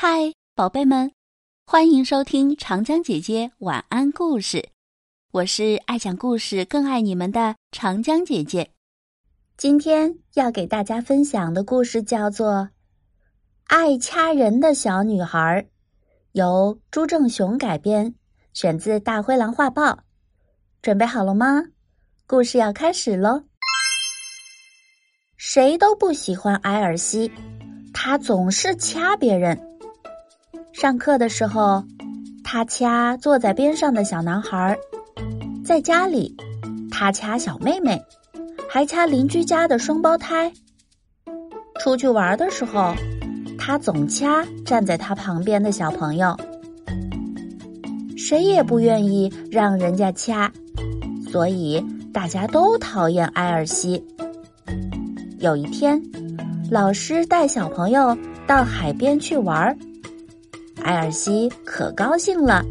嗨，宝贝们，欢迎收听长江姐姐晚安故事。我是爱讲故事、更爱你们的长江姐姐。今天要给大家分享的故事叫做《爱掐人的小女孩》，由朱正雄改编，选自《大灰狼画报》。准备好了吗？故事要开始喽！谁都不喜欢埃尔西，他总是掐别人。上课的时候，他掐坐在边上的小男孩；在家里，他掐小妹妹，还掐邻居家的双胞胎。出去玩的时候，他总掐站在他旁边的小朋友。谁也不愿意让人家掐，所以大家都讨厌埃尔西。有一天，老师带小朋友到海边去玩儿。艾尔西可高兴了，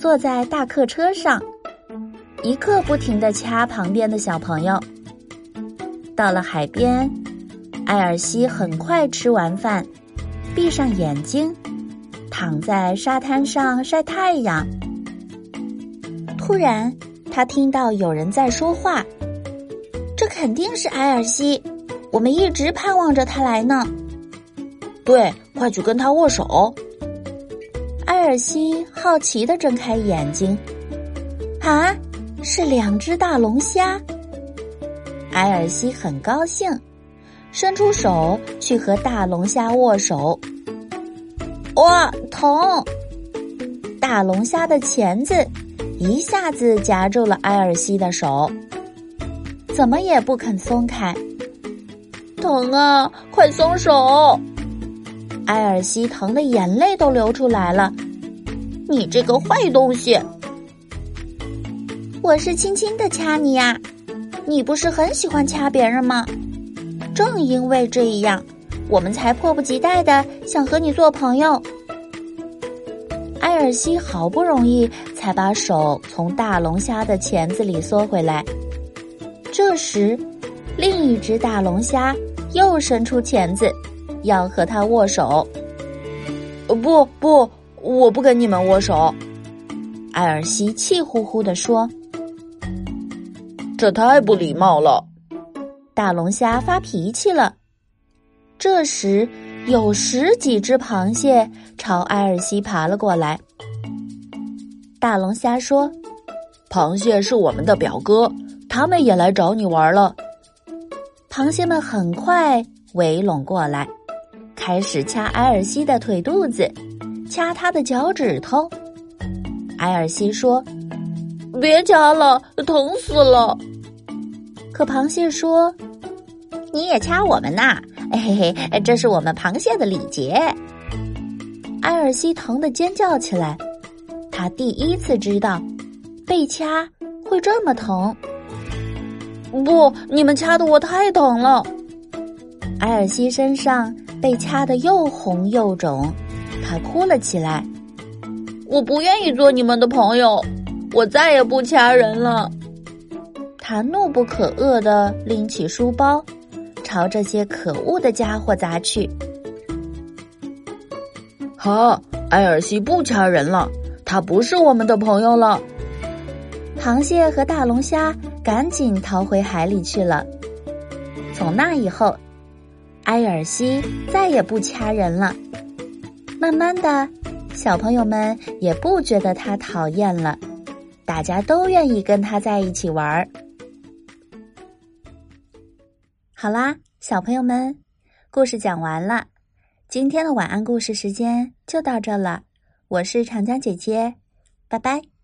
坐在大客车上，一刻不停的掐旁边的小朋友。到了海边，艾尔西很快吃完饭，闭上眼睛，躺在沙滩上晒太阳。突然，他听到有人在说话，这肯定是艾尔西，我们一直盼望着他来呢。对，快去跟他握手。尔西好奇的睁开眼睛，啊，是两只大龙虾。埃尔西很高兴，伸出手去和大龙虾握手。哇，疼！大龙虾的钳子一下子夹住了埃尔西的手，怎么也不肯松开。疼啊！快松手！埃尔西疼的眼泪都流出来了，你这个坏东西！我是轻轻的掐你呀，你不是很喜欢掐别人吗？正因为这样，我们才迫不及待的想和你做朋友。埃尔西好不容易才把手从大龙虾的钳子里缩回来，这时，另一只大龙虾又伸出钳子。要和他握手？不不，我不跟你们握手。埃尔西气呼呼地说：“这太不礼貌了。”大龙虾发脾气了。这时，有十几只螃蟹朝埃尔西爬了过来。大龙虾说：“螃蟹是我们的表哥，他们也来找你玩了。”螃蟹们很快围拢过来。开始掐埃尔西的腿肚子，掐他的脚趾头。埃尔西说：“别掐了，疼死了。”可螃蟹说：“你也掐我们呐！嘿嘿，这是我们螃蟹的礼节。”埃尔西疼得尖叫起来，他第一次知道被掐会这么疼。不，你们掐的我太疼了。埃尔西身上。被掐得又红又肿，他哭了起来。我不愿意做你们的朋友，我再也不掐人了。他怒不可遏地拎起书包，朝这些可恶的家伙砸去。好，埃尔西不掐人了，他不是我们的朋友了。螃蟹和大龙虾赶紧逃回海里去了。从那以后。埃尔西再也不掐人了。慢慢的，小朋友们也不觉得他讨厌了，大家都愿意跟他在一起玩儿。好啦，小朋友们，故事讲完了，今天的晚安故事时间就到这了。我是长江姐姐，拜拜。